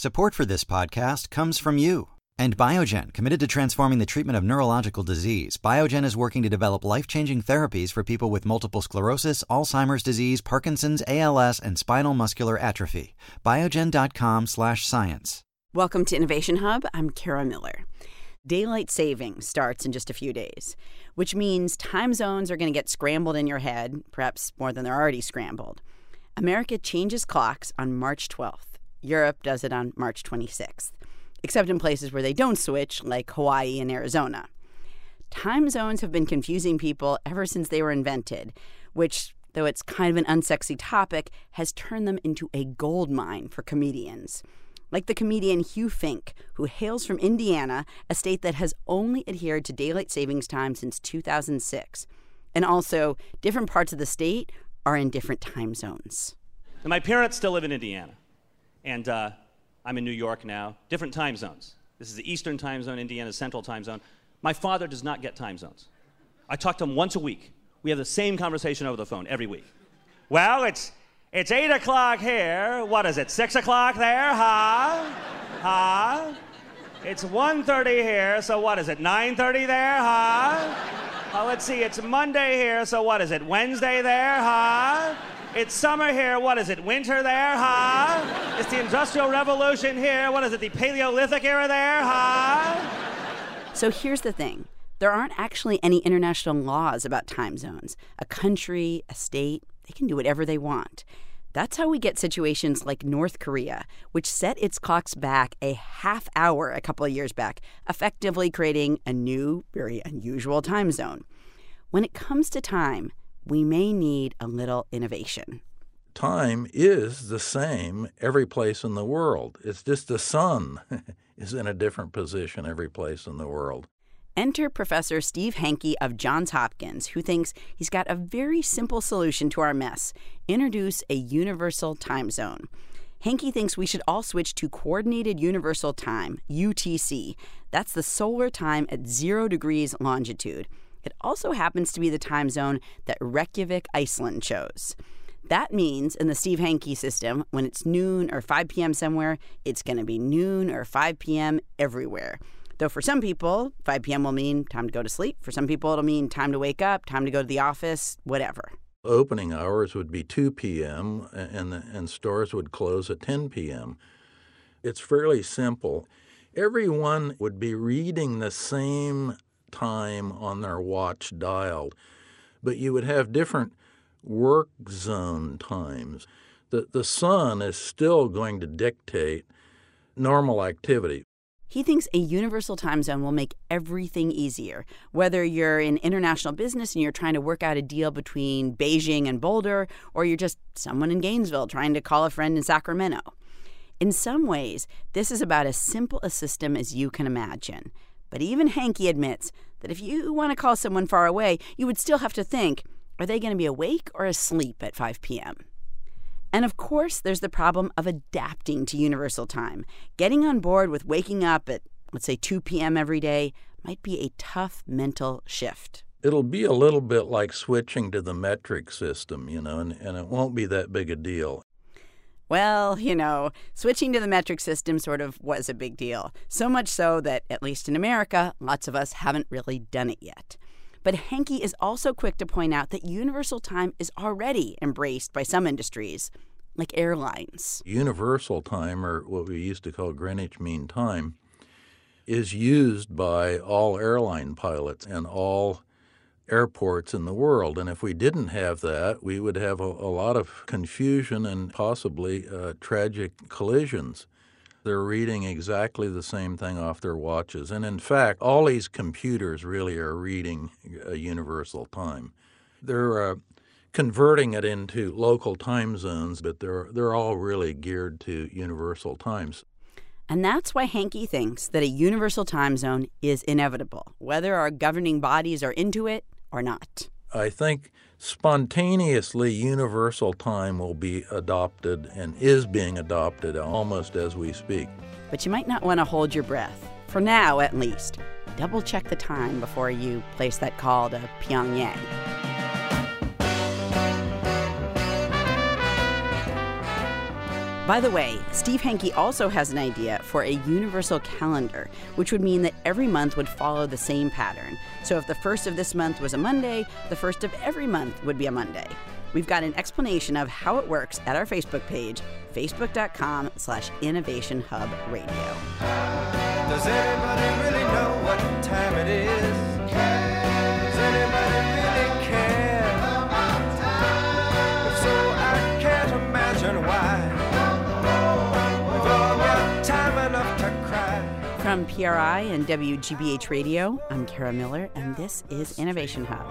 Support for this podcast comes from you. And Biogen, committed to transforming the treatment of neurological disease, Biogen is working to develop life-changing therapies for people with multiple sclerosis, Alzheimer's disease, Parkinson's, ALS, and spinal muscular atrophy. Biogen.com slash science. Welcome to Innovation Hub. I'm Kara Miller. Daylight saving starts in just a few days, which means time zones are going to get scrambled in your head, perhaps more than they're already scrambled. America changes clocks on March 12th. Europe does it on March 26th, except in places where they don't switch, like Hawaii and Arizona. Time zones have been confusing people ever since they were invented, which, though it's kind of an unsexy topic, has turned them into a gold mine for comedians like the comedian Hugh Fink, who hails from Indiana, a state that has only adhered to daylight savings time since 2006. And also, different parts of the state are in different time zones. my parents still live in Indiana, and uh, I'm in New York now. Different time zones. This is the Eastern time zone, Indiana's Central time zone. My father does not get time zones. I talk to him once a week. We have the same conversation over the phone every week. Well, it's it's 8 o'clock here. What is it, 6 o'clock there? Huh? Huh? It's 1.30 here, so what is it, 9.30 there? Huh? Uh, let's see, it's Monday here, so what is it, Wednesday there? Huh? It's summer here, what is it, winter there? Huh? It's the Industrial Revolution here, what is it, the Paleolithic era there? Huh? So here's the thing. There aren't actually any international laws about time zones. A country, a state, they can do whatever they want. That's how we get situations like North Korea, which set its clocks back a half hour a couple of years back, effectively creating a new, very unusual time zone. When it comes to time, we may need a little innovation. Time is the same every place in the world. It's just the sun is in a different position every place in the world. Enter Professor Steve Hanke of Johns Hopkins, who thinks he's got a very simple solution to our mess introduce a universal time zone. Hanke thinks we should all switch to Coordinated Universal Time, UTC. That's the solar time at zero degrees longitude. It also happens to be the time zone that Reykjavik, Iceland chose. That means in the Steve Hanke system, when it's noon or 5 p.m. somewhere, it's going to be noon or 5 p.m. everywhere. Though for some people, 5 p.m. will mean time to go to sleep. For some people, it'll mean time to wake up, time to go to the office, whatever. Opening hours would be 2 p.m., and, and stores would close at 10 p.m. It's fairly simple. Everyone would be reading the same time on their watch dial, but you would have different work zone times. The, the sun is still going to dictate normal activity. He thinks a universal time zone will make everything easier. Whether you're in international business and you're trying to work out a deal between Beijing and Boulder, or you're just someone in Gainesville trying to call a friend in Sacramento. In some ways, this is about as simple a system as you can imagine. But even Hanke admits that if you want to call someone far away, you would still have to think are they going to be awake or asleep at 5 p.m.? And of course, there's the problem of adapting to universal time. Getting on board with waking up at, let's say, 2 p.m. every day might be a tough mental shift. It'll be a little bit like switching to the metric system, you know, and, and it won't be that big a deal. Well, you know, switching to the metric system sort of was a big deal. So much so that, at least in America, lots of us haven't really done it yet. But Hanke is also quick to point out that universal time is already embraced by some industries, like airlines. Universal time, or what we used to call Greenwich Mean Time, is used by all airline pilots and all airports in the world. And if we didn't have that, we would have a, a lot of confusion and possibly uh, tragic collisions. They're reading exactly the same thing off their watches. And in fact, all these computers really are reading a universal time. They're uh, converting it into local time zones, but they're, they're all really geared to universal times. And that's why Hanke thinks that a universal time zone is inevitable, whether our governing bodies are into it or not. I think spontaneously universal time will be adopted and is being adopted almost as we speak. But you might not want to hold your breath, for now at least. Double check the time before you place that call to Pyongyang. By the way, Steve Hanke also has an idea for a universal calendar, which would mean that every month would follow the same pattern. So if the first of this month was a Monday, the first of every month would be a Monday. We've got an explanation of how it works at our Facebook page, facebook.com slash innovation hub radio. Does really know what time it is? From PRI and WGBH Radio, I'm Kara Miller, and this is Innovation Hub.